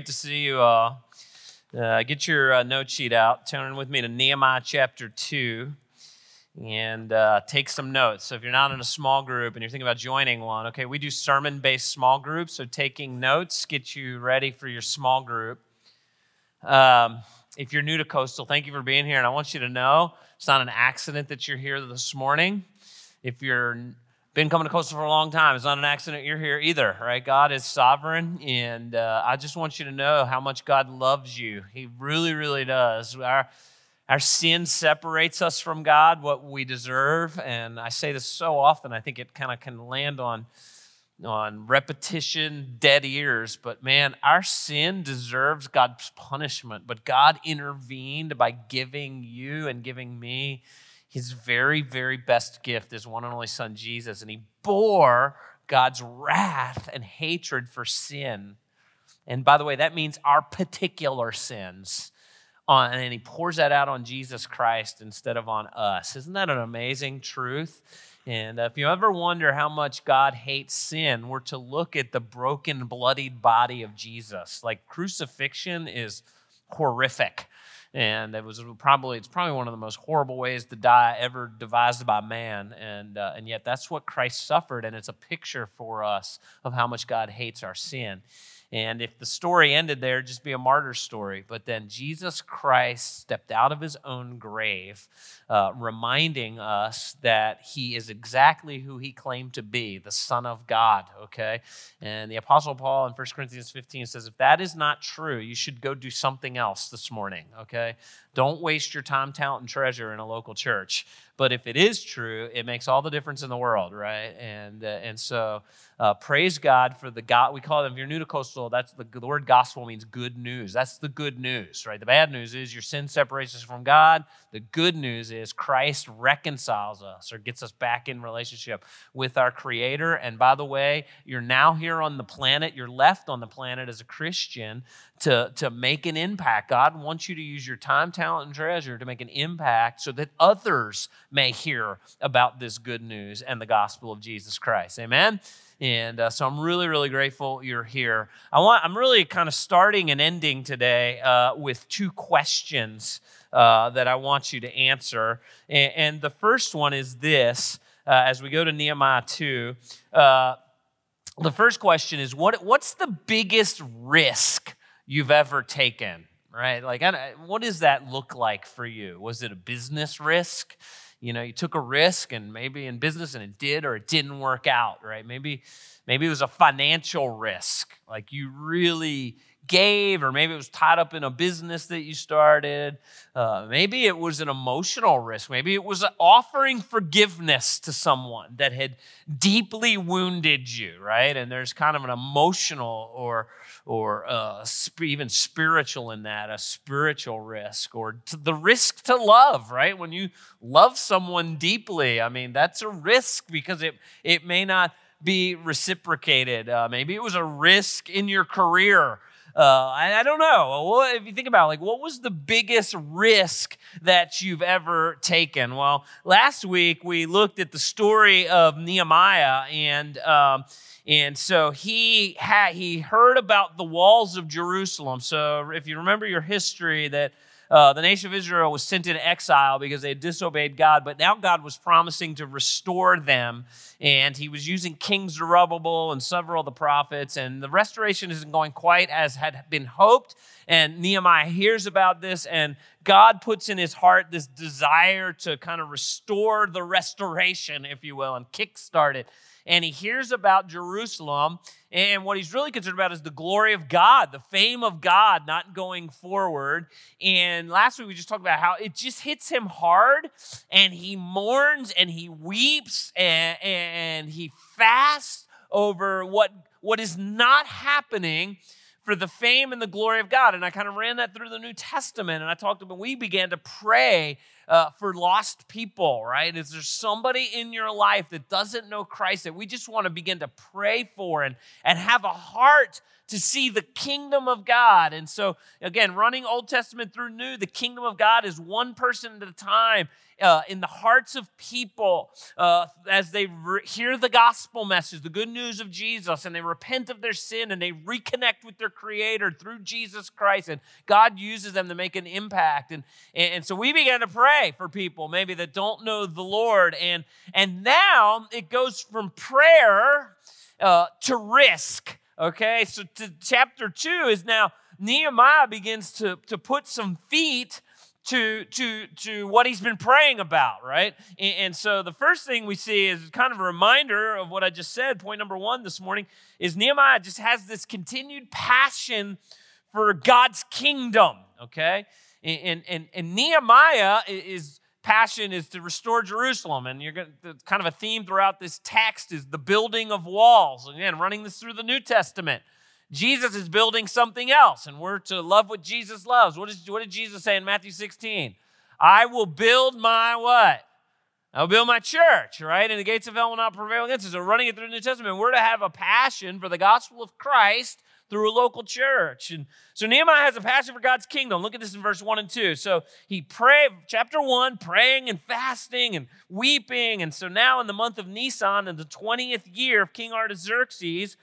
Great to see you all. Uh, get your uh, note sheet out. Turn in with me to Nehemiah chapter 2 and uh, take some notes. So, if you're not in a small group and you're thinking about joining one, okay, we do sermon based small groups. So, taking notes get you ready for your small group. Um, if you're new to Coastal, thank you for being here. And I want you to know it's not an accident that you're here this morning. If you're been coming to Coastal for a long time. It's not an accident you're here either, right? God is sovereign, and uh, I just want you to know how much God loves you. He really, really does. Our our sin separates us from God, what we deserve, and I say this so often. I think it kind of can land on on repetition, dead ears. But man, our sin deserves God's punishment, but God intervened by giving you and giving me his very, very best gift, his one and only son, Jesus. And he bore God's wrath and hatred for sin. And by the way, that means our particular sins. On, and he pours that out on Jesus Christ instead of on us. Isn't that an amazing truth? And if you ever wonder how much God hates sin, we're to look at the broken, bloodied body of Jesus. Like crucifixion is horrific and it was probably it's probably one of the most horrible ways to die ever devised by man. And uh, and yet that's what Christ suffered. And it's a picture for us of how much God hates our sin and if the story ended there, just be a martyr story. But then Jesus Christ stepped out of his own grave, uh, reminding us that he is exactly who he claimed to be, the Son of God, okay? And the Apostle Paul in 1 Corinthians 15 says, if that is not true, you should go do something else this morning, okay? Don't waste your time, talent, and treasure in a local church. But if it is true, it makes all the difference in the world, right? And, uh, and so uh, praise God for the God. We call it, if you're new to Coastal, that's the, the word gospel means good news. That's the good news, right? The bad news is your sin separates us from God. The good news is Christ reconciles us or gets us back in relationship with our Creator. And by the way, you're now here on the planet, you're left on the planet as a Christian to, to make an impact. God wants you to use your time, talent, and treasure to make an impact so that others may hear about this good news and the gospel of Jesus Christ. Amen? And uh, so I'm really, really grateful you're here. I want, I'm really kind of starting and ending today uh, with two questions uh, that I want you to answer. And, and the first one is this uh, as we go to Nehemiah 2. Uh, the first question is what, what's the biggest risk you've ever taken? Right? Like, what does that look like for you? Was it a business risk? you know you took a risk and maybe in business and it did or it didn't work out right maybe maybe it was a financial risk like you really gave, or maybe it was tied up in a business that you started. Uh, maybe it was an emotional risk. Maybe it was offering forgiveness to someone that had deeply wounded you, right? And there's kind of an emotional or or uh, even spiritual in that, a spiritual risk, or the risk to love, right? When you love someone deeply, I mean, that's a risk because it it may not be reciprocated. Uh, maybe it was a risk in your career uh, I, don't know. What, if you think about it, like, what was the biggest risk that you've ever taken? Well, last week we looked at the story of Nehemiah, and um, and so he had he heard about the walls of Jerusalem. So if you remember your history, that uh, the nation of Israel was sent into exile because they had disobeyed God, but now God was promising to restore them. And he was using King Zerubbabel and several of the prophets, and the restoration isn't going quite as had been hoped. And Nehemiah hears about this, and God puts in his heart this desire to kind of restore the restoration, if you will, and kickstart it and he hears about Jerusalem. And what he's really concerned about is the glory of God, the fame of God not going forward. And last week we just talked about how it just hits him hard and he mourns and he weeps and, and he fasts over what, what is not happening for the fame and the glory of God. And I kind of ran that through the New Testament and I talked about, we began to pray uh, for lost people, right? Is there somebody in your life that doesn't know Christ that we just want to begin to pray for and, and have a heart to see the kingdom of God. And so, again, running Old Testament through New, the kingdom of God is one person at a time uh, in the hearts of people uh, as they re- hear the gospel message, the good news of Jesus, and they repent of their sin and they reconnect with their Creator through Jesus Christ. And God uses them to make an impact. And, and so we began to pray for people maybe that don't know the Lord. And, and now it goes from prayer uh, to risk. Okay, so to chapter two is now Nehemiah begins to, to put some feet to, to, to what he's been praying about, right? And, and, so the first thing we see is kind of a reminder of what I just said. Point number one this morning is Nehemiah just has this continued passion for God's kingdom, okay? And, and, and Nehemiah is passion is to restore Jerusalem. And you're going to, kind of a theme throughout this text is the building of walls. Again, running this through the New Testament. Jesus is building something else, and we're to love what Jesus loves. What, is, what did Jesus say in Matthew 16? I will build my what? I'll build my church, right? And the gates of hell will not prevail against it. So, running it through the New Testament, we're to have a passion for the gospel of Christ through a local church. And so Nehemiah has a passion for God's kingdom. Look at this in verse 1 and 2. So he prayed, chapter 1, praying and fasting and weeping. And so now in the month of Nisan, in the 20th year of King Artaxerxes,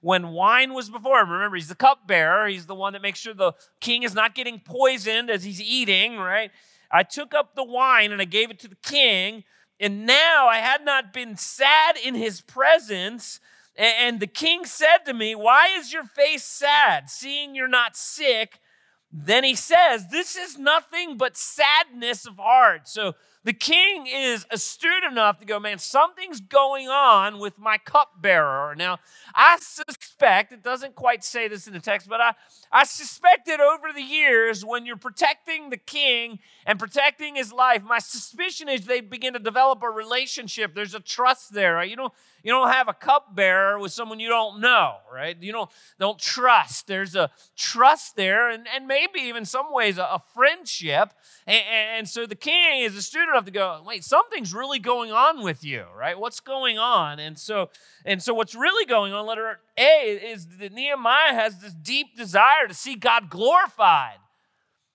when wine was before him, remember, he's the cupbearer. He's the one that makes sure the king is not getting poisoned as he's eating, right? I took up the wine and I gave it to the king. And now I had not been sad in his presence and the king said to me, Why is your face sad, seeing you're not sick? Then he says, This is nothing but sadness of heart. So the king is astute enough to go, man, something's going on with my cupbearer. Now, I suspect, it doesn't quite say this in the text, but I, I suspect that over the years, when you're protecting the king and protecting his life, my suspicion is they begin to develop a relationship. There's a trust there. Right? You don't, you don't have a cupbearer with someone you don't know, right? You don't, don't trust. There's a trust there, and, and maybe even some ways a, a friendship. And, and so the king is astute enough to go, wait, something's really going on with you, right? What's going on? And so, and so what's really going on, letter A, is that Nehemiah has this deep desire to see God glorified.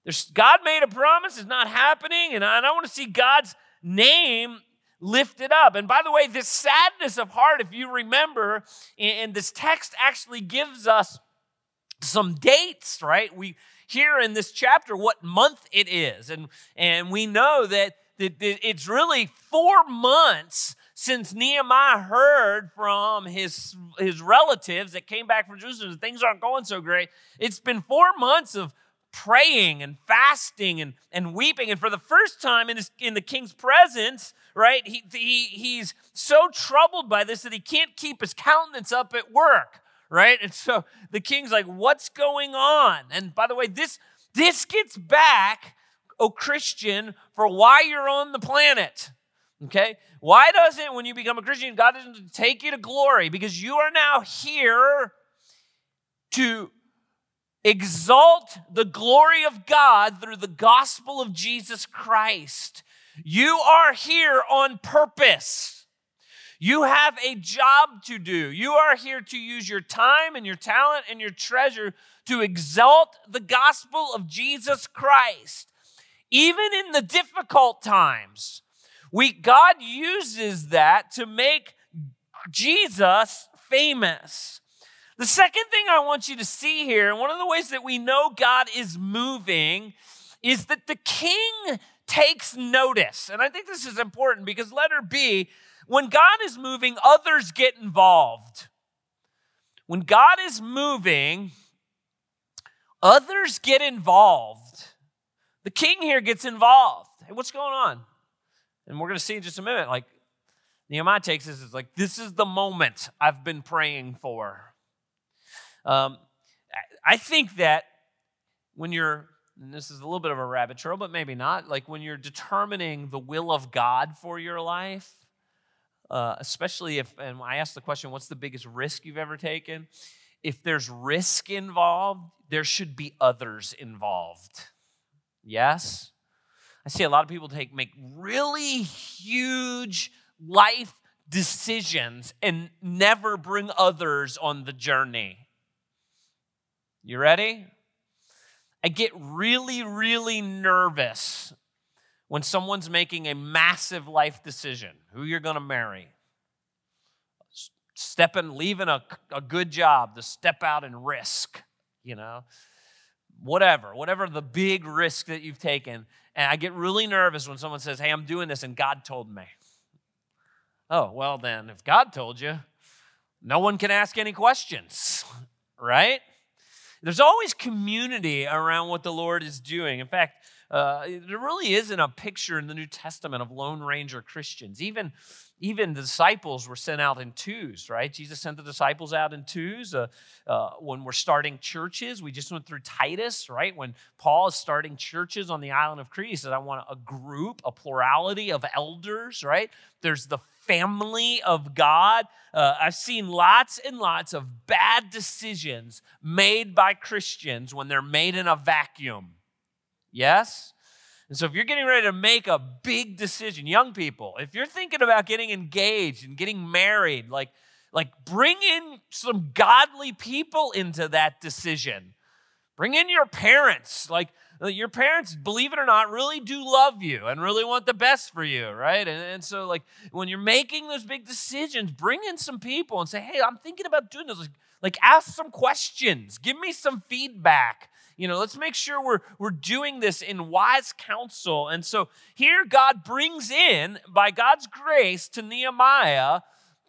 There's, God made a promise, it's not happening, and I, and I want to see God's name lifted up. And by the way, this sadness of heart, if you remember, and this text actually gives us some dates, right? We hear in this chapter what month it is. And, and we know that, that it's really four months since Nehemiah heard from his, his relatives that came back from Jerusalem things aren't going so great. It's been four months of praying and fasting and, and weeping. And for the first time in, his, in the king's presence, right, he, he, he's so troubled by this that he can't keep his countenance up at work right? And so the king's like, what's going on? And by the way, this this gets back, oh Christian, for why you're on the planet. Okay? Why doesn't, when you become a Christian, God doesn't take you to glory? Because you are now here to exalt the glory of God through the gospel of Jesus Christ. You are here on purpose. You have a job to do. You are here to use your time and your talent and your treasure to exalt the gospel of Jesus Christ. Even in the difficult times, we, God uses that to make Jesus famous. The second thing I want you to see here, and one of the ways that we know God is moving, is that the king takes notice. And I think this is important because letter B, when God is moving, others get involved. When God is moving, others get involved. The king here gets involved. Hey, what's going on? And we're going to see in just a minute, like Nehemiah takes this, it's like, this is the moment I've been praying for. Um, I think that when you're, this is a little bit of a rabbit trail, but maybe not, like when you're determining the will of God for your life, uh, especially if, and I asked the question, what's the biggest risk you've ever taken? If there's risk involved, there should be others involved. Yes? I see a lot of people take make really huge life decisions and never bring others on the journey. You ready? I get really, really nervous when someone's making a massive life decision who you're going to marry, stepping, leaving a, a good job to step out and risk, you know, whatever, whatever the big risk that you've taken. And I get really nervous when someone says, Hey, I'm doing this and God told me. Oh, well, then, if God told you, no one can ask any questions, right? There's always community around what the Lord is doing. In fact, uh, there really isn't a picture in the New Testament of Lone Ranger Christians. Even, even the disciples were sent out in twos, right? Jesus sent the disciples out in twos. Uh, uh, when we're starting churches, we just went through Titus, right? When Paul is starting churches on the island of Crete, he said, I want a group, a plurality of elders, right? There's the family of God. Uh, I've seen lots and lots of bad decisions made by Christians when they're made in a vacuum. Yes? And so, if you're getting ready to make a big decision, young people, if you're thinking about getting engaged and getting married, like, like bring in some godly people into that decision. Bring in your parents. Like, uh, your parents, believe it or not, really do love you and really want the best for you, right? And, and so, like, when you're making those big decisions, bring in some people and say, hey, I'm thinking about doing this. Like, like ask some questions, give me some feedback you know let's make sure we're we're doing this in wise counsel and so here god brings in by god's grace to nehemiah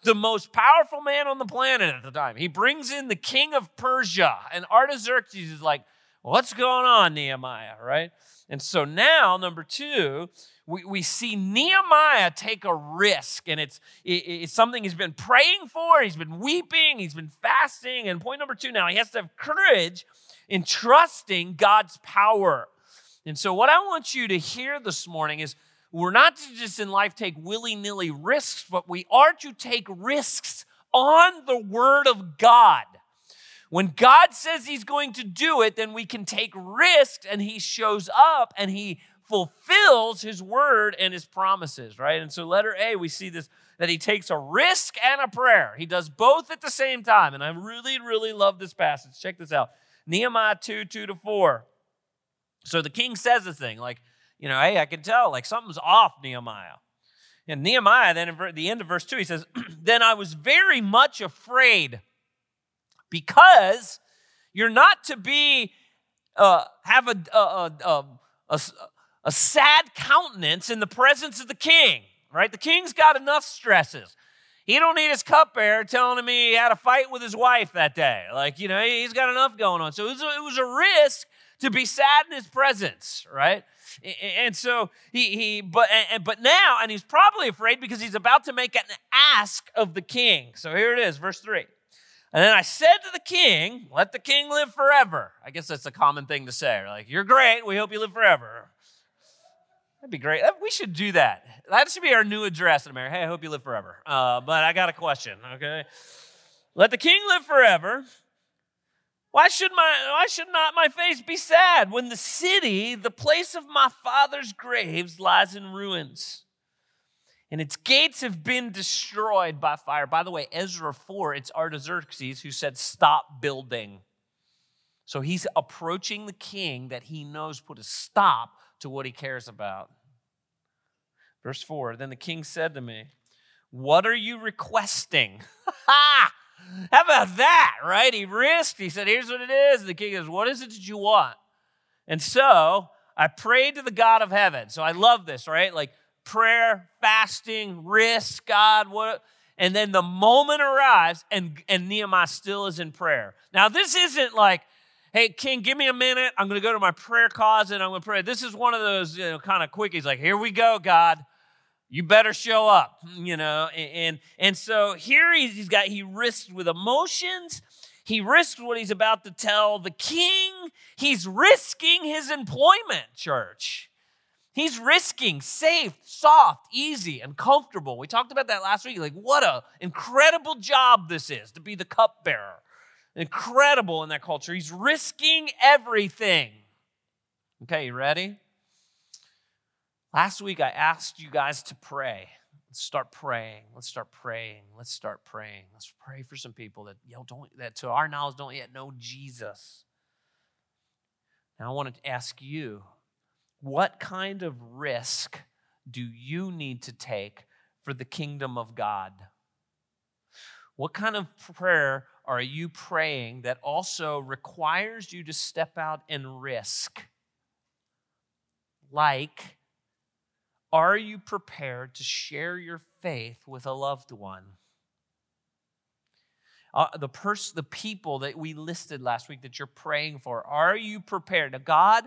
the most powerful man on the planet at the time he brings in the king of persia and artaxerxes is like what's going on nehemiah right and so now number two we, we see Nehemiah take a risk, and it's, it, it's something he's been praying for. He's been weeping, he's been fasting. And point number two now, he has to have courage in trusting God's power. And so, what I want you to hear this morning is we're not to just in life take willy nilly risks, but we are to take risks on the Word of God. When God says He's going to do it, then we can take risks and He shows up and He fulfills His Word and His promises, right? And so, letter A, we see this that He takes a risk and a prayer. He does both at the same time. And I really, really love this passage. Check this out. Nehemiah 2 2 to 4. So the king says the thing, like, you know, hey, I can tell, like, something's off, Nehemiah. And Nehemiah, then at the end of verse 2, he says, Then I was very much afraid because you're not to be, uh, have a, a, a, a, a sad countenance in the presence of the king, right? The king's got enough stresses. He don't need his cupbearer telling him he had a fight with his wife that day. Like, you know, he's got enough going on. So it was a, it was a risk to be sad in his presence, right? And so he, he but, and, but now, and he's probably afraid because he's about to make an ask of the king. So here it is, verse 3. And then I said to the king, Let the king live forever. I guess that's a common thing to say. Like, you're great. We hope you live forever. That'd be great. We should do that. That should be our new address in America. Hey, I hope you live forever. Uh, but I got a question, okay? Let the king live forever. Why should my why should not my face be sad when the city, the place of my father's graves, lies in ruins? And its gates have been destroyed by fire. By the way, Ezra 4, it's Artaxerxes who said, Stop building. So he's approaching the king that he knows put a stop to what he cares about. Verse 4 Then the king said to me, What are you requesting? How about that, right? He risked. He said, Here's what it is. And the king goes, What is it that you want? And so I prayed to the God of heaven. So I love this, right? Like prayer, fasting, risk, God, what? And then the moment arrives, and, and Nehemiah still is in prayer. Now, this isn't like, hey, King, give me a minute. I'm going to go to my prayer closet. I'm going to pray. This is one of those, you know, kind of quickies like, here we go, God. You better show up, you know. And, and so here he's got, he risked with emotions. He risked what he's about to tell the king. He's risking his employment, church. He's risking safe, soft, easy, and comfortable. We talked about that last week. Like, what a incredible job this is to be the cupbearer incredible in that culture. He's risking everything. Okay, you ready? Last week, I asked you guys to pray. Let's start praying. Let's start praying. Let's start praying. Let's pray for some people that you know, don't that to our knowledge don't yet know Jesus. Now I want to ask you, what kind of risk do you need to take for the kingdom of God? What kind of prayer are you praying that also requires you to step out and risk? Like, are you prepared to share your faith with a loved one? Uh, the pers- the people that we listed last week that you're praying for, are you prepared? Now, God,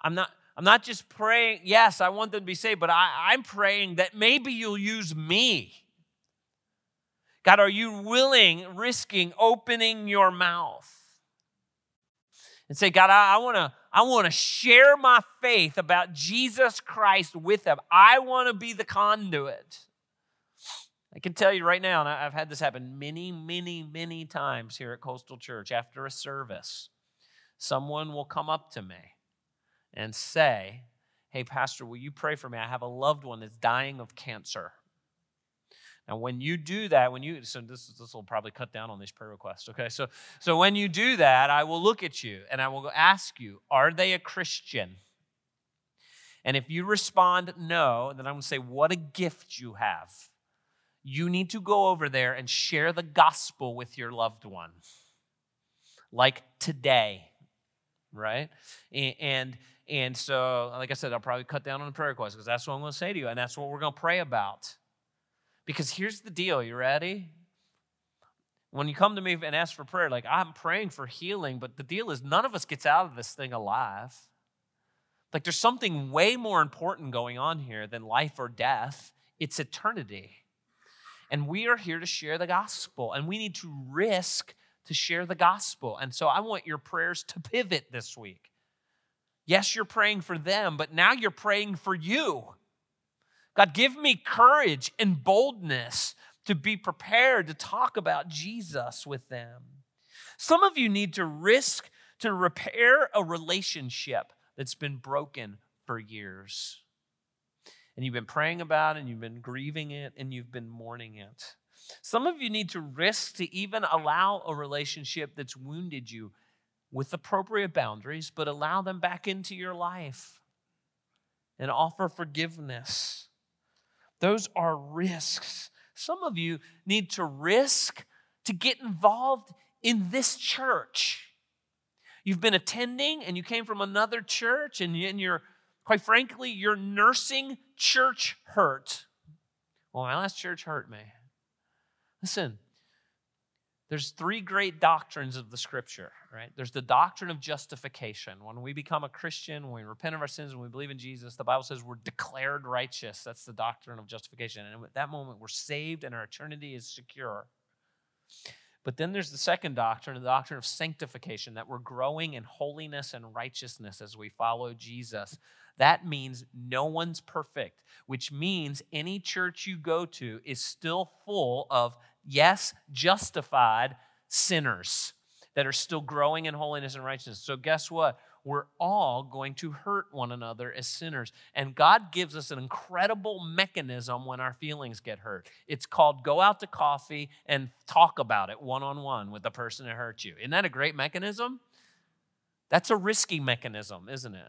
I'm not. I'm not just praying, yes, I want them to be saved, but I, I'm praying that maybe you'll use me. God, are you willing, risking opening your mouth? And say, God, I, I want to I want to share my faith about Jesus Christ with them. I want to be the conduit. I can tell you right now, and I've had this happen many, many, many times here at Coastal Church after a service. Someone will come up to me and say, Hey, Pastor, will you pray for me? I have a loved one that's dying of cancer. Now, when you do that, when you so this this will probably cut down on these prayer requests. Okay, so so when you do that, I will look at you and I will ask you, are they a Christian? And if you respond no, then I'm going to say, what a gift you have. You need to go over there and share the gospel with your loved one, like today, right? And and so, like I said, I'll probably cut down on the prayer requests because that's what I'm going to say to you, and that's what we're going to pray about. Because here's the deal you ready? When you come to me and ask for prayer, like I'm praying for healing, but the deal is none of us gets out of this thing alive. Like there's something way more important going on here than life or death, it's eternity. And we are here to share the gospel, and we need to risk to share the gospel. And so I want your prayers to pivot this week. Yes, you're praying for them, but now you're praying for you. God, give me courage and boldness to be prepared to talk about Jesus with them. Some of you need to risk to repair a relationship that's been broken for years. And you've been praying about it, and you've been grieving it, and you've been mourning it. Some of you need to risk to even allow a relationship that's wounded you with appropriate boundaries, but allow them back into your life and offer forgiveness. Those are risks. Some of you need to risk to get involved in this church. You've been attending and you came from another church and you're, quite frankly, you're nursing church hurt. Well, my last church hurt me. Listen, there's three great doctrines of the scripture, right? There's the doctrine of justification. When we become a Christian, when we repent of our sins, when we believe in Jesus, the Bible says we're declared righteous. That's the doctrine of justification. And at that moment, we're saved and our eternity is secure. But then there's the second doctrine, the doctrine of sanctification, that we're growing in holiness and righteousness as we follow Jesus. That means no one's perfect, which means any church you go to is still full of yes, justified sinners that are still growing in holiness and righteousness. So, guess what? We're all going to hurt one another as sinners. And God gives us an incredible mechanism when our feelings get hurt. It's called go out to coffee and talk about it one on one with the person that hurt you. Isn't that a great mechanism? That's a risky mechanism, isn't it?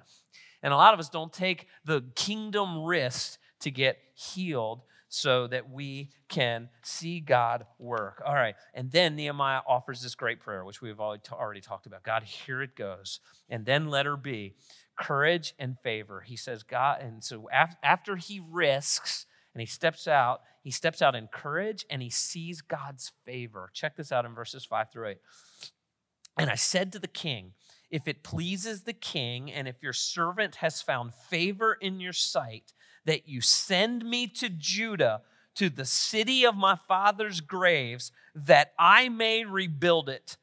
And a lot of us don't take the kingdom risk to get healed so that we can see God work. All right. And then Nehemiah offers this great prayer, which we've already talked about. God, here it goes. And then letter B, courage and favor. He says, God, and so after he risks and he steps out, he steps out in courage and he sees God's favor. Check this out in verses five through eight. And I said to the king, if it pleases the king, and if your servant has found favor in your sight, that you send me to Judah, to the city of my father's graves, that I may rebuild it.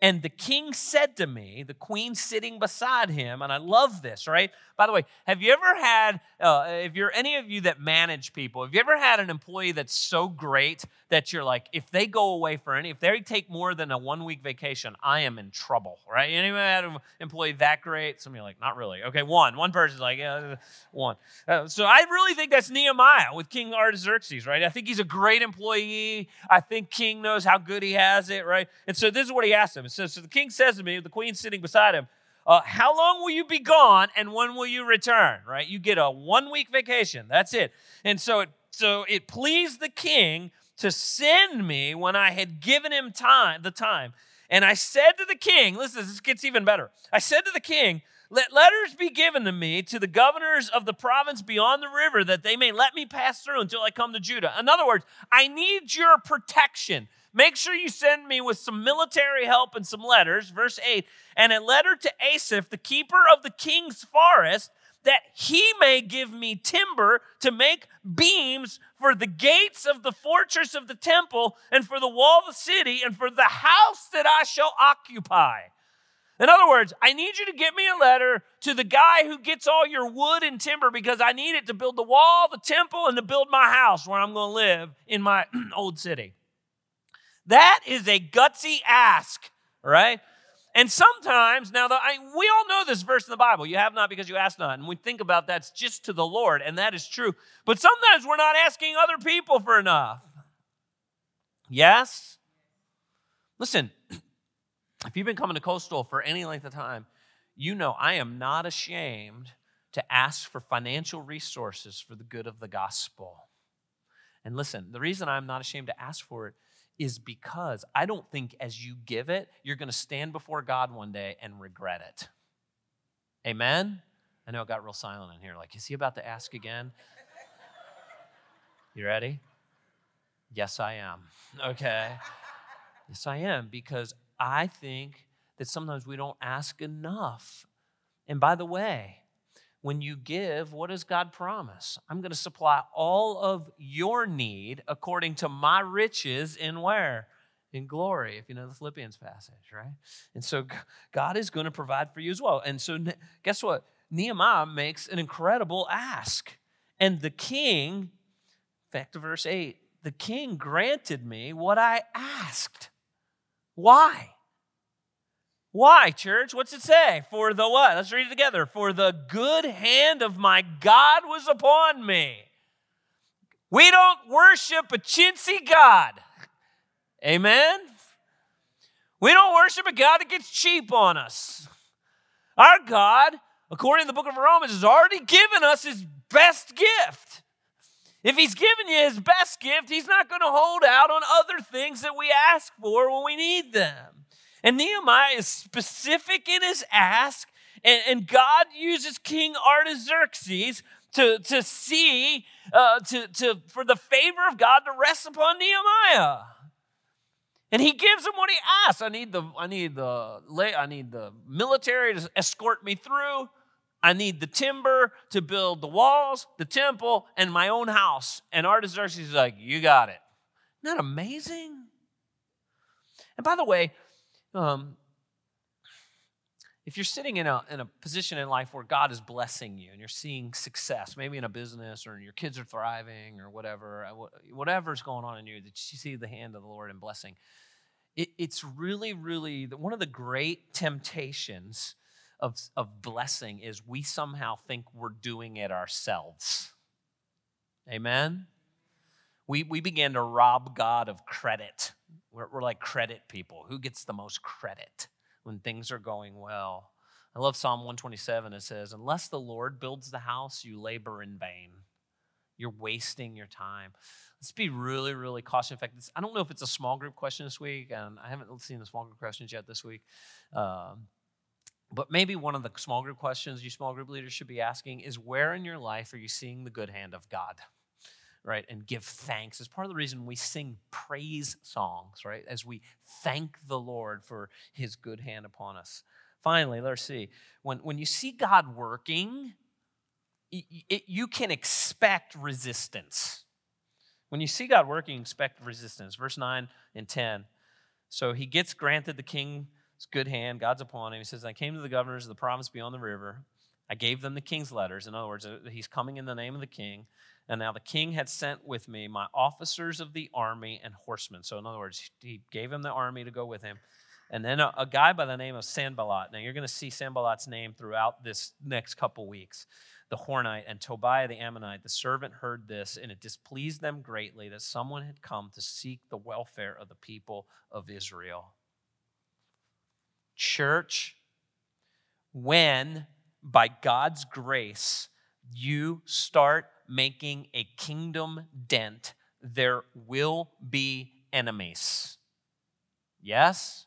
And the king said to me, the queen sitting beside him, and I love this, right? By the way, have you ever had, uh, if you're any of you that manage people, have you ever had an employee that's so great that you're like, if they go away for any, if they take more than a one week vacation, I am in trouble, right? Anyone had an employee that great? Some of you are like, not really. Okay, one. One person's like, yeah, one. Uh, so I really think that's Nehemiah with King Artaxerxes, right? I think he's a great employee. I think King knows how good he has it, right? And so this is what he asked him. It says, so the king says to me, the queen's sitting beside him, uh, how long will you be gone and when will you return? Right? You get a one week vacation. That's it. And so it, so it pleased the king to send me when I had given him time, the time. And I said to the king, listen, this gets even better. I said to the king, let letters be given to me to the governors of the province beyond the river that they may let me pass through until I come to Judah. In other words, I need your protection. Make sure you send me with some military help and some letters. Verse 8 And a letter to Asaph, the keeper of the king's forest, that he may give me timber to make beams for the gates of the fortress of the temple and for the wall of the city and for the house that I shall occupy. In other words, I need you to get me a letter to the guy who gets all your wood and timber because I need it to build the wall, the temple, and to build my house where I'm going to live in my old city. That is a gutsy ask, right? And sometimes, now, the, I, we all know this verse in the Bible you have not because you ask not. And we think about that's just to the Lord, and that is true. But sometimes we're not asking other people for enough. Yes? Listen, if you've been coming to Coastal for any length of time, you know I am not ashamed to ask for financial resources for the good of the gospel. And listen, the reason I'm not ashamed to ask for it is because I don't think as you give it, you're going to stand before God one day and regret it. Amen? I know it got real silent in here. Like, is he about to ask again? You ready? Yes, I am. Okay. Yes, I am, because I think that sometimes we don't ask enough. And by the way, when you give, what does God promise? I'm going to supply all of your need according to my riches in where? In glory, if you know the Philippians passage, right? And so God is going to provide for you as well. And so guess what? Nehemiah makes an incredible ask. And the king, back to verse 8, the king granted me what I asked. Why? Why, church? What's it say? For the what? Let's read it together. For the good hand of my God was upon me. We don't worship a chintzy God. Amen? We don't worship a God that gets cheap on us. Our God, according to the book of Romans, has already given us his best gift. If he's given you his best gift, he's not going to hold out on other things that we ask for when we need them. And Nehemiah is specific in his ask, and, and God uses King Artaxerxes to, to see, uh, to, to, for the favor of God to rest upon Nehemiah. And he gives him what he asks. I need the, I need the, I need the military to escort me through. I need the timber to build the walls, the temple, and my own house. And Artaxerxes is like, you got it. Isn't that amazing? And by the way, um, if you're sitting in a, in a position in life where God is blessing you and you're seeing success, maybe in a business or your kids are thriving or whatever, uh, whatever's going on in you, that you see the hand of the Lord in blessing, it, it's really, really one of the great temptations of, of blessing is we somehow think we're doing it ourselves. Amen? We, we began to rob God of credit we're, we're like credit people. Who gets the most credit when things are going well? I love Psalm 127. It says, Unless the Lord builds the house, you labor in vain. You're wasting your time. Let's be really, really cautious. In fact, I don't know if it's a small group question this week, and I haven't seen the small group questions yet this week. Um, but maybe one of the small group questions you small group leaders should be asking is where in your life are you seeing the good hand of God? Right, and give thanks. It's part of the reason we sing praise songs, right, as we thank the Lord for his good hand upon us. Finally, let's see. When, when you see God working, it, it, you can expect resistance. When you see God working, expect resistance. Verse 9 and 10. So he gets granted the king's good hand, God's upon him. He says, I came to the governors of the province beyond the river I gave them the king's letters. In other words, uh, he's coming in the name of the king. And now the king had sent with me my officers of the army and horsemen. So, in other words, he gave him the army to go with him. And then a, a guy by the name of Sanballat. Now, you're going to see Sanballat's name throughout this next couple weeks. The Horonite and Tobiah the Ammonite, the servant heard this, and it displeased them greatly that someone had come to seek the welfare of the people of Israel. Church, when by God's grace you start making a kingdom dent, there will be enemies. Yes?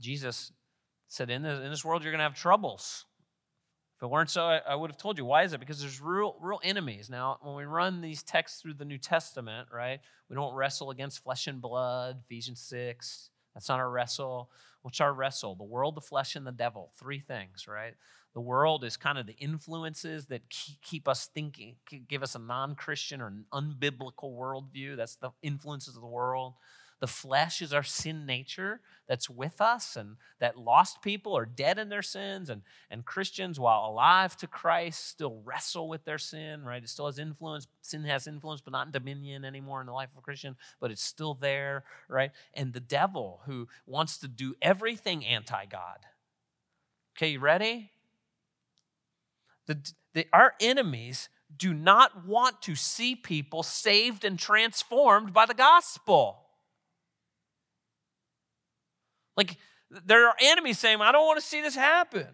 Jesus said, In this, world, you're going to have troubles. If it weren't so, I, I would have told you. Why is it? Because there's real, real enemies. Now, when we run these texts through the New Testament, right, we don't wrestle against flesh and blood, Ephesians 6. That's not our wrestle. What's our wrestle? The world, the flesh, and the devil. Three things, right? The world is kind of the influences that keep us thinking, give us a non Christian or an unbiblical worldview. That's the influences of the world. The flesh is our sin nature that's with us, and that lost people are dead in their sins, and, and Christians, while alive to Christ, still wrestle with their sin, right? It still has influence. Sin has influence, but not dominion anymore in the life of a Christian, but it's still there, right? And the devil who wants to do everything anti God. Okay, you ready? The, the, our enemies do not want to see people saved and transformed by the gospel. Like, there are enemies saying, I don't want to see this happen.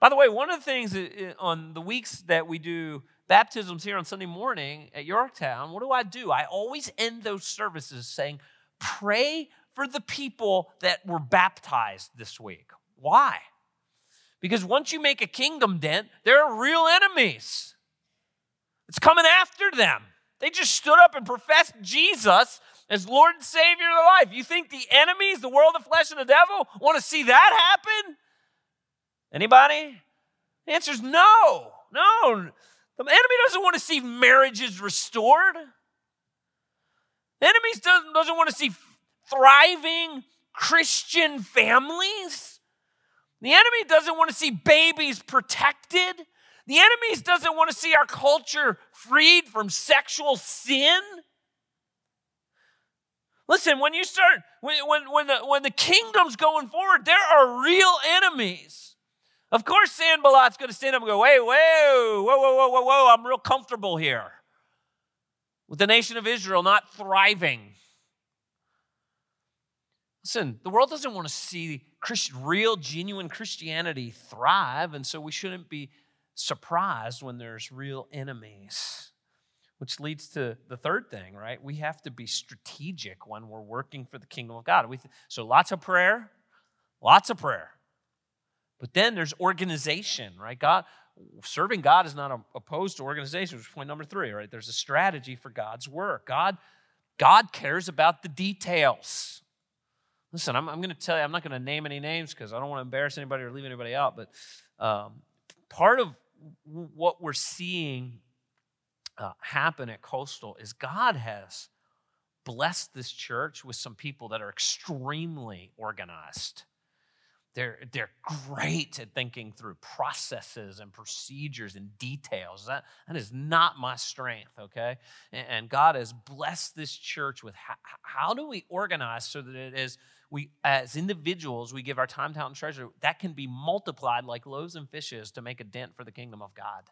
By the way, one of the things on the weeks that we do baptisms here on Sunday morning at Yorktown, what do I do? I always end those services saying, Pray for the people that were baptized this week. Why? Because once you make a kingdom dent, there are real enemies. It's coming after them. They just stood up and professed Jesus as Lord and Savior of their life. You think the enemies, the world, the flesh, and the devil, want to see that happen? Anybody? The answer is no. No. The enemy doesn't want to see marriages restored. The enemy doesn't, doesn't want to see thriving Christian families. The enemy doesn't want to see babies protected. The enemy doesn't want to see our culture freed from sexual sin. Listen, when you start, when, when, when, the, when the kingdom's going forward, there are real enemies. Of course, Sanballat's going to stand up and go, wait, whoa, whoa, whoa, whoa, whoa, whoa, I'm real comfortable here with the nation of Israel not thriving. Listen, the world doesn't want to see Christian, real, genuine Christianity thrive, and so we shouldn't be surprised when there's real enemies. Which leads to the third thing, right? We have to be strategic when we're working for the kingdom of God. so lots of prayer, lots of prayer. But then there's organization, right? God, serving God is not opposed to organization, which is point number three, right? There's a strategy for God's work. God, God cares about the details. Listen, I'm, I'm going to tell you, I'm not going to name any names because I don't want to embarrass anybody or leave anybody out, but um, part of what we're seeing uh, happen at Coastal is God has blessed this church with some people that are extremely organized. They're, they're great at thinking through processes and procedures and details. That, that is not my strength, okay? And, and God has blessed this church with how, how do we organize so that it is we as individuals we give our time talent and treasure that can be multiplied like loaves and fishes to make a dent for the kingdom of god.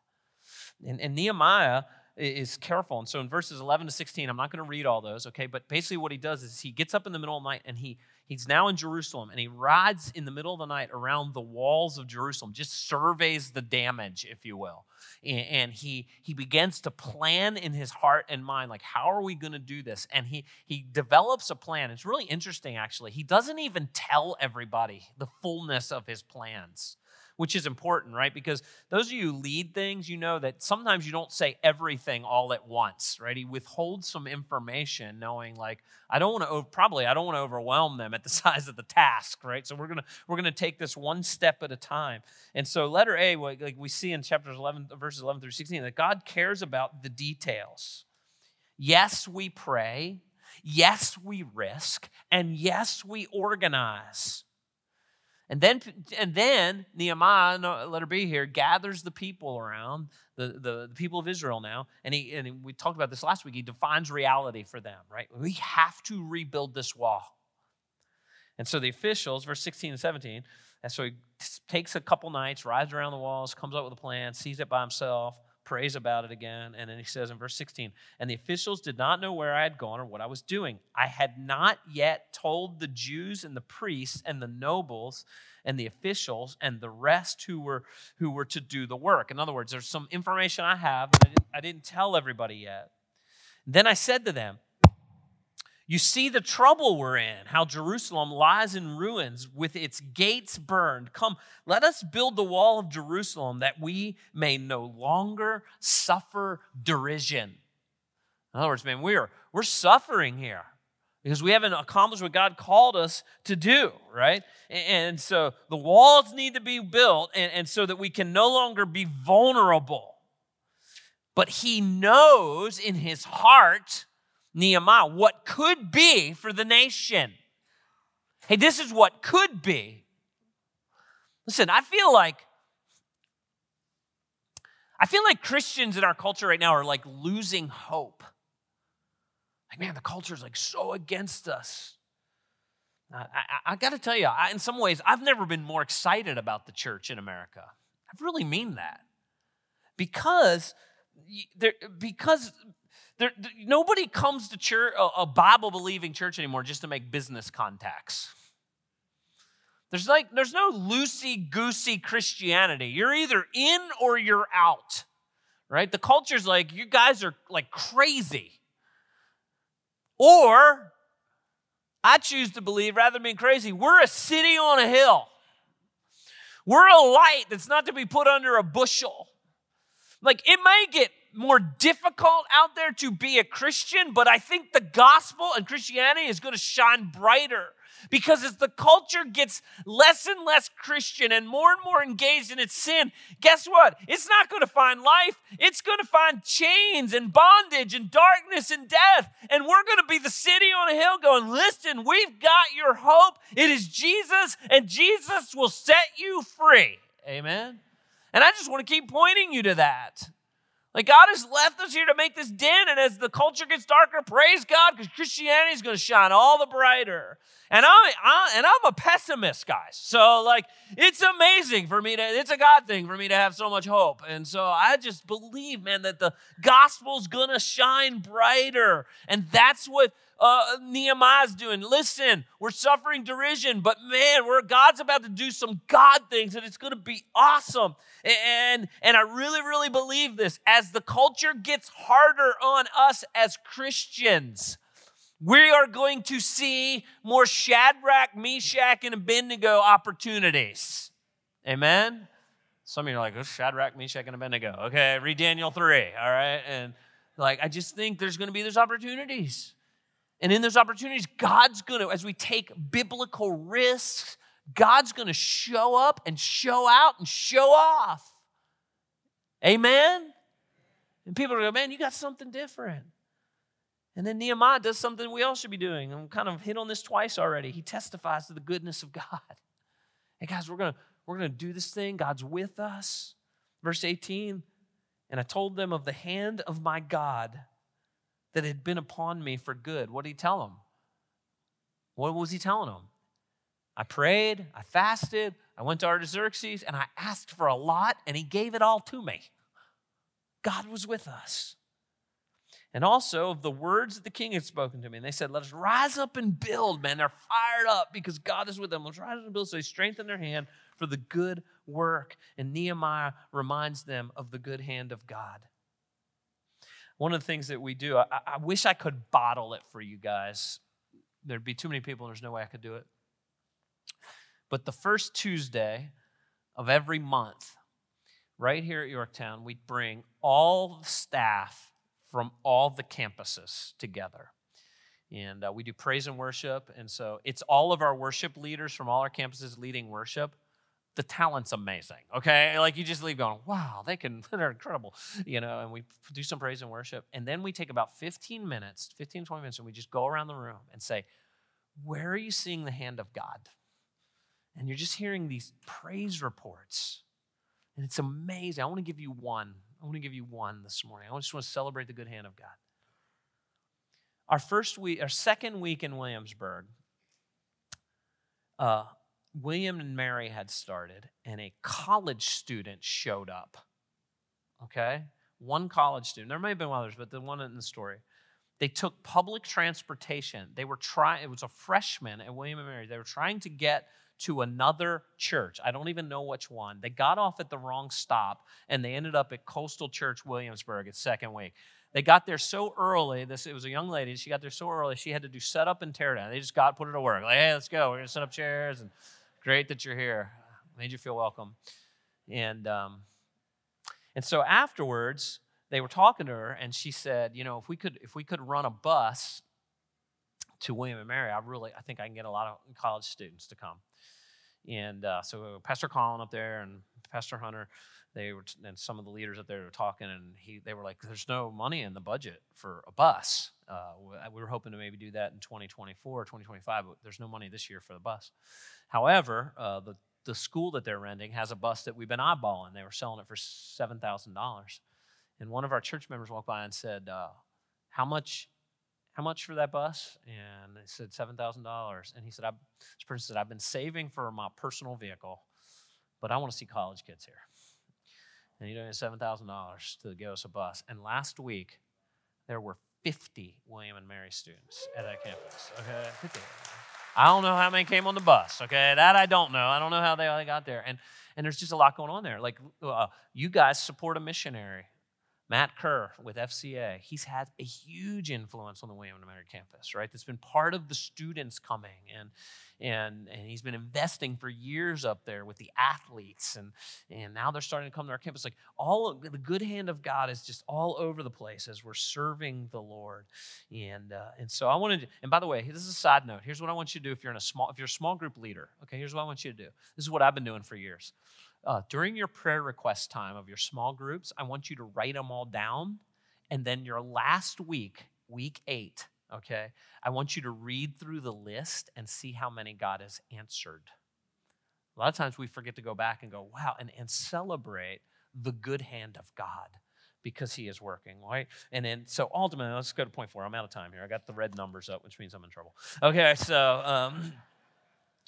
And, and nehemiah is careful and so in verses 11 to 16 i'm not going to read all those okay but basically what he does is he gets up in the middle of the night and he He's now in Jerusalem and he rides in the middle of the night around the walls of Jerusalem, just surveys the damage, if you will. And, he, he begins to plan in his heart and mind, like, how are we going to do this? And he, he develops a plan. It's really interesting, actually. He doesn't even tell everybody the fullness of his plans which is important, right? Because those of you who lead things, you know that sometimes you don't say everything all at once, right? He withholds some information, knowing like I don't want to probably I don't want to overwhelm them at the size of the task, right? So we're gonna we're gonna take this one step at a time. And so letter A, like we see in chapters 11, verses 11 through 16, that God cares about the details. Yes, we pray. Yes, we risk. And yes, we organize. And then, and then Nehemiah, let her be here, gathers the people around, the, the, the, people of Israel now. And, he, and we talked about this last week. He defines reality for them, right? We have to rebuild this wall. And so the officials, verse 16 and 17, and so he takes a couple nights, rides around the walls, comes up with a plan, sees it by himself, prays about it again. And then he says in verse 16, and the officials did not know where I had gone or what I was doing. I had not yet told the Jews and the priests and the nobles and the officials and the rest who were who were to do the work. In other words, there's some information I have that I didn't, I didn't tell everybody yet. Then I said to them, you see the trouble we're in, how Jerusalem lies in ruins with its gates burned. Come, let us build the wall of Jerusalem that we may no longer suffer derision. In other words, man, we're, we're suffering here because we haven't accomplished what God called us to do, right? And so the walls need to be built, and, and so that we can no longer be vulnerable. But He knows in His heart Nehemiah what could be for the nation. Hey, this is what could be. Listen, I feel like I feel like Christians in our culture right now are like losing hope. Like, man, the culture is like so against us. I, I, I got to tell you, I, in some ways, I've never been more excited about the church in America. I really mean that because there, because there, nobody comes to church, a Bible believing church anymore just to make business contacts. There's like there's no loosey goosey Christianity. You're either in or you're out. Right? The culture's like you guys are like crazy. Or I choose to believe rather than being crazy, we're a city on a hill. We're a light that's not to be put under a bushel. Like it may get more difficult out there to be a Christian, but I think the gospel and Christianity is going to shine brighter because as the culture gets less and less Christian and more and more engaged in its sin, guess what? It's not going to find life. It's going to find chains and bondage and darkness and death. And we're going to be the city on a hill going, listen, we've got your hope. It is Jesus, and Jesus will set you free. Amen. And I just want to keep pointing you to that. Like God has left us here to make this din, and as the culture gets darker, praise God, because Christianity is going to shine all the brighter. And I'm I, and I'm a pessimist, guys. So like it's amazing for me to it's a God thing for me to have so much hope. And so I just believe, man, that the gospel's going to shine brighter, and that's what uh, Nehemiah's doing. Listen, we're suffering derision, but man, we're God's about to do some God things, and it's going to be awesome. And and I really, really believe this. As the culture gets harder on us as Christians, we are going to see more Shadrach, Meshach, and Abednego opportunities. Amen. Some of you are like, oh, Shadrach, Meshach, and Abednego. Okay, read Daniel 3, all right? And like, I just think there's going to be those opportunities. And in those opportunities, God's to, as we take biblical risks, God's to show up and show out and show off. Amen? And people are going, man, you got something different. And then Nehemiah does something we all should be doing. I'm kind of hit on this twice already. He testifies to the goodness of God. Hey guys, we're gonna we're gonna do this thing. God's with us. Verse 18, and I told them of the hand of my God that had been upon me for good. What did he tell them? What was he telling them? I prayed, I fasted, I went to Artaxerxes, and I asked for a lot, and he gave it all to me. God was with us. And also of the words that the king had spoken to me. And they said, Let us rise up and build, man. They're fired up because God is with them. Let's rise up and build. So they strengthen their hand for the good work. And Nehemiah reminds them of the good hand of God. One of the things that we do, I, I wish I could bottle it for you guys. There'd be too many people, and there's no way I could do it. But the first Tuesday of every month, right here at Yorktown, we bring all the staff from all the campuses together. And uh, we do praise and worship. And so it's all of our worship leaders from all our campuses leading worship the talent's amazing. Okay. Like you just leave going, wow, they can, they're incredible. You know, and we do some praise and worship. And then we take about 15 minutes, 15, 20 minutes, and we just go around the room and say, where are you seeing the hand of God? And you're just hearing these praise reports. And it's amazing. I want to give you one. I want to give you one this morning. I just want to celebrate the good hand of God. Our first week, our second week in Williamsburg, uh, William and Mary had started, and a college student showed up. Okay? One college student. There may have been others, but the one in the story. They took public transportation. They were trying, it was a freshman at William and Mary. They were trying to get to another church. I don't even know which one. They got off at the wrong stop and they ended up at Coastal Church Williamsburg at second week. They got there so early. This it was a young lady. She got there so early. She had to do setup and tear down. They just got put her to work. Like, hey, let's go. We're gonna set up chairs and great that you're here. Made you feel welcome. And um, and so afterwards, they were talking to her, and she said, you know, if we could if we could run a bus to William and Mary, I really I think I can get a lot of college students to come. And uh, so Pastor Colin up there and Pastor Hunter, they were and some of the leaders up there were talking, and he they were like, "There's no money in the budget for a bus. Uh, we were hoping to maybe do that in 2024, 2025, but there's no money this year for the bus. However, uh, the the school that they're renting has a bus that we've been eyeballing. They were selling it for seven thousand dollars, and one of our church members walked by and said, uh, "How much? How much for that bus?" And they said seven thousand dollars. And he said, "This person said I've been saving for my personal vehicle, but I want to see college kids here." And you donated seven thousand dollars to give us a bus. And last week, there were fifty William and Mary students at that campus. Okay, 50. I don't know how many came on the bus. Okay, that I don't know. I don't know how they got there. And and there's just a lot going on there. Like uh, you guys support a missionary, Matt Kerr with FCA. He's had a huge influence on the William Mary campus. Right, that's been part of the students coming and and, and he's been investing for years up there with the athletes and, and now they're starting to come to our campus. Like all of, the good hand of god is just all over the place as we're serving the lord. And uh, and so i wanted to and by the way this is a side note. Here's what i want you to do if you're in a small if you're a small group leader. Okay here's what i want you to do. This is what i've been doing for years uh, during your prayer request time of your small groups i want you to write them all down and then your last week week eight okay? I want you to read through the list and see how many God has answered. A lot of times we forget to go back and go, wow, and, and celebrate the good hand of God because he is working, right? And then, so ultimately, let's go to point four. I'm out of time here. I got the red numbers up, which means I'm in trouble. Okay, so um,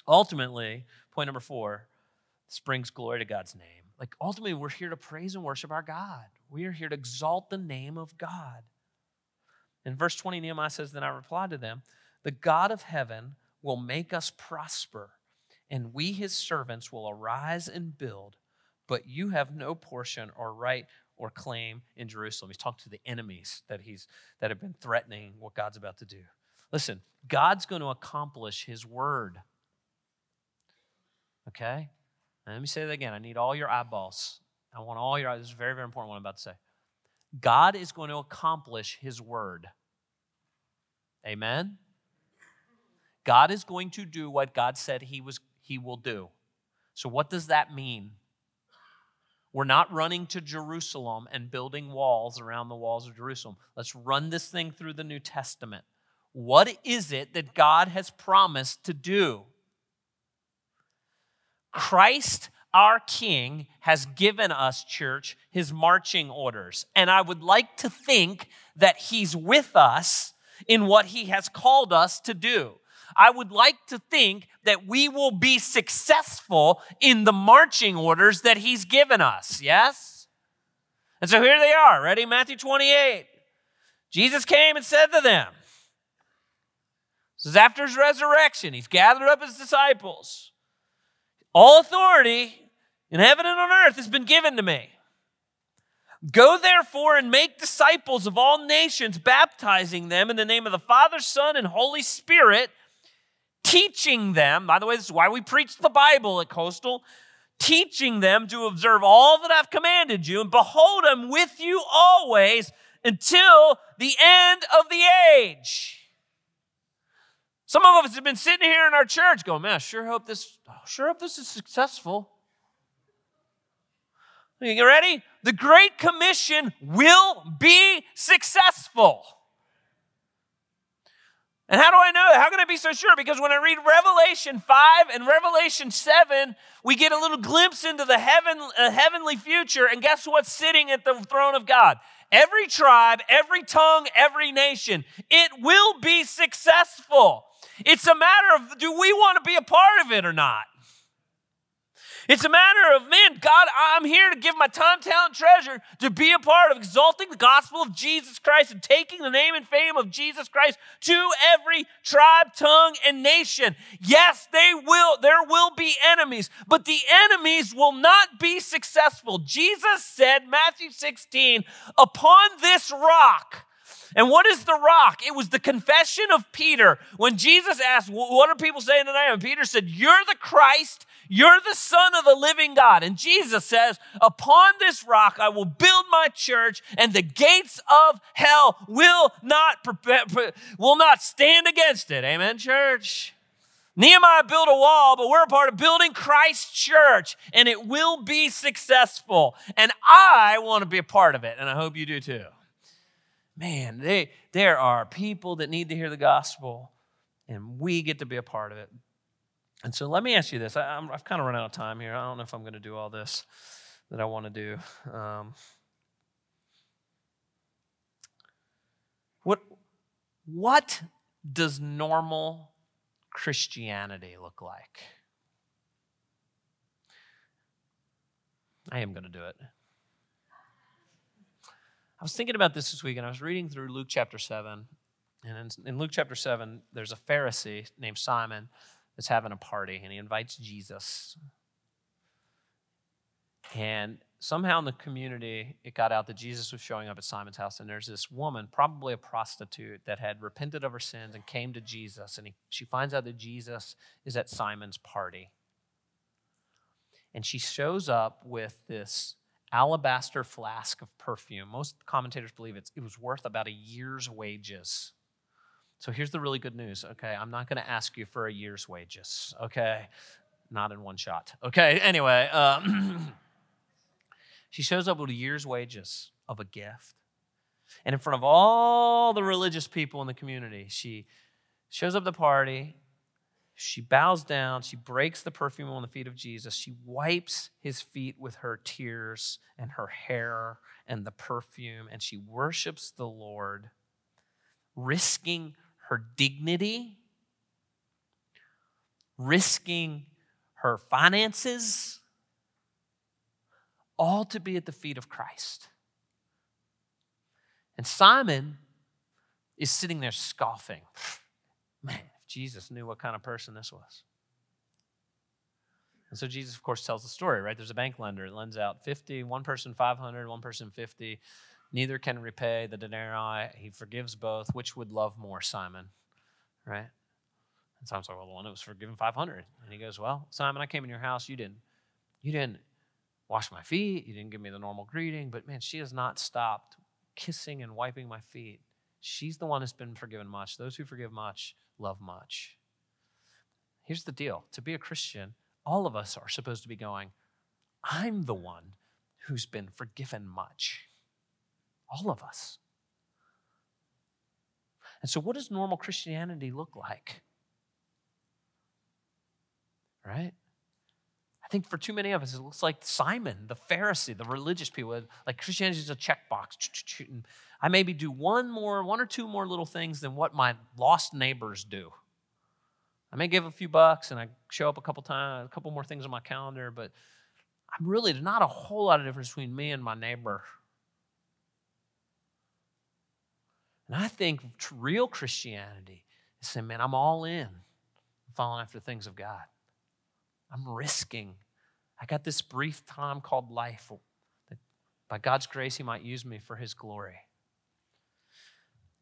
ultimately, point number four this brings glory to God's name. Like, ultimately, we're here to praise and worship our God. We are here to exalt the name of God. In verse 20, Nehemiah says, Then I replied to them, The God of heaven will make us prosper, and we, his servants, will arise and build, but you have no portion or right or claim in Jerusalem. He's talking to the enemies that, he's, that have been threatening what God's about to do. Listen, God's going to accomplish his word. Okay? And let me say that again. I need all your eyeballs. I want all your eyes. This is very, very important what I'm about to say. God is going to accomplish his word. Amen? God is going to do what God said he, was, he will do. So, what does that mean? We're not running to Jerusalem and building walls around the walls of Jerusalem. Let's run this thing through the New Testament. What is it that God has promised to do? Christ our King has given us, church, his marching orders. And I would like to think that he's with us in what he has called us to do. I would like to think that we will be successful in the marching orders that he's given us. Yes? And so here they are. Ready? Matthew 28. Jesus came and said to them, This is after his resurrection. He's gathered up his disciples. All authority in heaven and on earth has been given to me. Go therefore and make disciples of all nations, baptizing them in the name of the Father, Son, and Holy Spirit, teaching them, by the way, this is why we preach the Bible at Coastal, teaching them to observe all that I've commanded you, and behold, I'm with you always until the end of the age. Some of us have been sitting here in our church going, man, I sure hope this, sure hope this is successful. You ready? The Great Commission will be successful. And how do I know that? How can I be so sure? Because when I read Revelation 5 and Revelation 7, we get a little glimpse into the heaven, uh, heavenly future. And guess what's sitting at the throne of God? Every tribe, every tongue, every nation. It will be successful. It's a matter of do we want to be a part of it or not? It's a matter of, man, God, I'm here to give my time, talent, treasure to be a part of exalting the gospel of Jesus Christ and taking the name and fame of Jesus Christ to every tribe, tongue, and nation. Yes, they will, there will be enemies, but the enemies will not be successful. Jesus said, Matthew 16, upon this rock, and what is the rock? It was the confession of Peter. When Jesus asked, What are people saying tonight? And Peter said, You're the Christ, you're the Son of the living God. And Jesus says, Upon this rock I will build my church, and the gates of hell will not, will not stand against it. Amen, church? Nehemiah built a wall, but we're a part of building Christ's church, and it will be successful. And I want to be a part of it, and I hope you do too. Man, they, there are people that need to hear the gospel, and we get to be a part of it. And so let me ask you this. I, have kind of run out of time here. I don't know if I'm going to do all this that I want to do. Um, what, what does normal Christianity look like? I am going to do it. I was thinking about this this week, and I was reading through Luke chapter 7. And in, in Luke chapter 7, there's a Pharisee named Simon that's having a party and he invites Jesus. And somehow in the community, it got out that Jesus was showing up at Simon's house. And there's this woman, probably a prostitute, that had repented of her sins and came to Jesus. And he, she finds out that Jesus is at Simon's party. And she shows up with this alabaster flask of perfume. Most commentators believe it was worth about a year's wages. So here's the really good news, okay? I'm not going to ask you for a year's wages, okay? Not in one shot, okay? Anyway, um, she shows up with a year's wages of a gift. And in front of all the religious people in the community, she shows up the party. She bows down. She breaks the perfume on the feet of Jesus. She wipes his feet with her tears and her hair and the perfume, and she worships the Lord, risking her dignity, risking her finances, all to be at the feet of Christ. And Simon is sitting there scoffing. Man, Jesus knew what kind of person this was. And so Jesus, of course, tells the story, right? There's a bank lender that lends out 50, one person 500, one person 50. Neither can repay the denarii. He forgives both. Which would love more, Simon? Right? And Simon's like, well, the one that was forgiven 500. And he goes, well, Simon, I came in your house. You didn't, you didn't wash my feet. You didn't give me the normal greeting. But man, she has not stopped kissing and wiping my feet. She's the one that's been forgiven much. Those who forgive much love much. Here's the deal to be a Christian, all of us are supposed to be going, I'm the one who's been forgiven much. All of us. And so, what does normal Christianity look like? Right? I think for too many of us, it looks like Simon, the Pharisee, the religious people. Like Christianity is a checkbox. I maybe do one more, one or two more little things than what my lost neighbors do. I may give a few bucks and I show up a couple times, a couple more things on my calendar, but I'm really not a whole lot of difference between me and my neighbor. And I think real Christianity is saying, man, I'm all in, following after the things of God. I'm risking. I got this brief time called life that by God's grace, He might use me for His glory.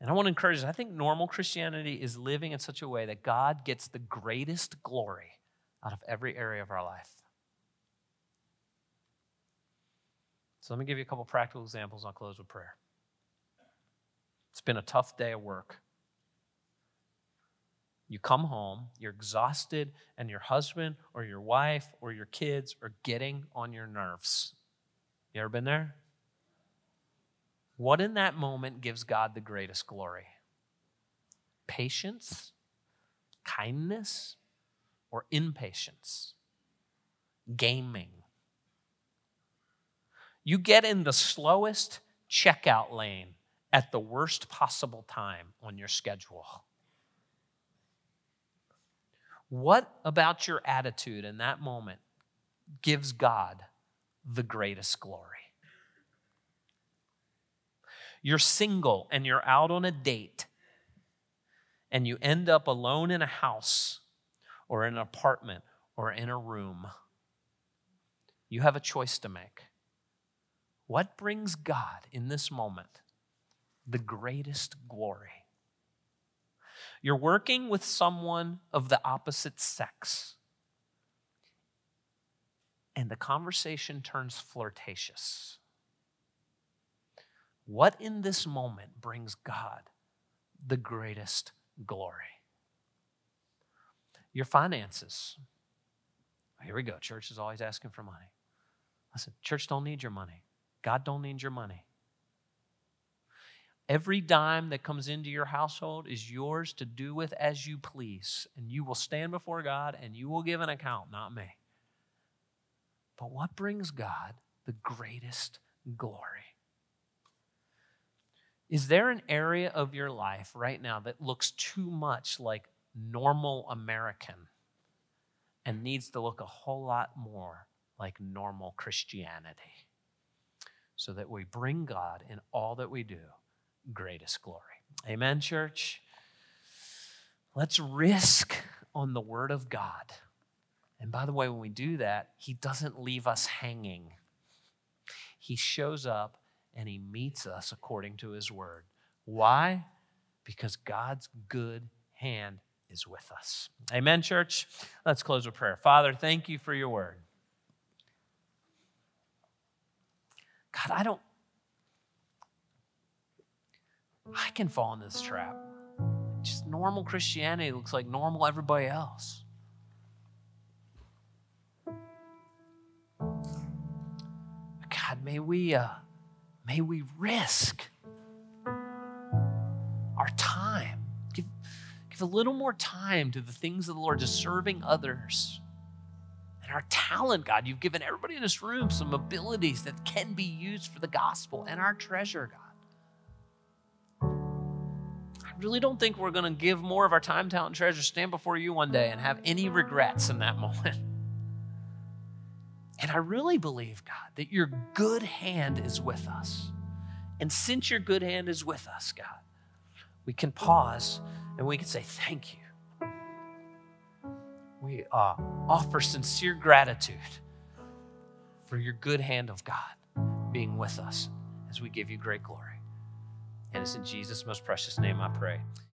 And I want to encourage you, I think normal Christianity is living in such a way that God gets the greatest glory out of every area of our life. So let me give you a couple practical examples. I'll close with prayer. It's been a tough day of work. You come home, you're exhausted, and your husband or your wife or your kids are getting on your nerves. You ever been there? What in that moment gives God the greatest glory? patience, kindness, or impatience? Gaming. You get in the slowest checkout lane at the worst possible time on your schedule. What about your attitude in that moment gives God the greatest glory? You're single and you're out on a date and you end up alone in a house or in an apartment or in a room. You have a choice to make. What brings God in this moment the greatest glory? You're working with someone of the opposite sex, and the conversation turns flirtatious. What in this moment brings God the greatest glory? Your finances. Here we go. Church is always asking for money. Listen, church don't need your money. God don't need your money. Every dime that comes into your household is yours to do with as you please. And you will stand before God and you will give an account, not me. But what brings God the greatest glory? Is there an area of your life right now that looks too much like normal American and needs to look a whole lot more like normal Christianity? So that we bring God in all that we do greatest glory. Amen, church? Let's risk on the Word of God. And by the way, when we do that, He doesn't leave us hanging. He shows up and He meets us according to His Word. Why? Because God's good hand is with us. Amen, church? Let's close with prayer. Father, thank you for your Word. God, I don't I can fall in this trap. Just normal Christianity looks like normal everybody else. God, may we uh, may we risk our time. Give, give a little more time to the things of the Lord, to serving others. And our talent, God, you've given everybody in this room some abilities that can be used for the gospel and our treasure, God really don't think we're going to give more of our time, talent, and treasure, stand before you one day and have any regrets in that moment. And I really believe, God, that your good hand is with us. And since your good hand is with us, God, we can pause and we can say, Thank you. We uh, offer sincere gratitude for your good hand of God being with us as we give you great glory. And it's in Jesus' most precious name I pray.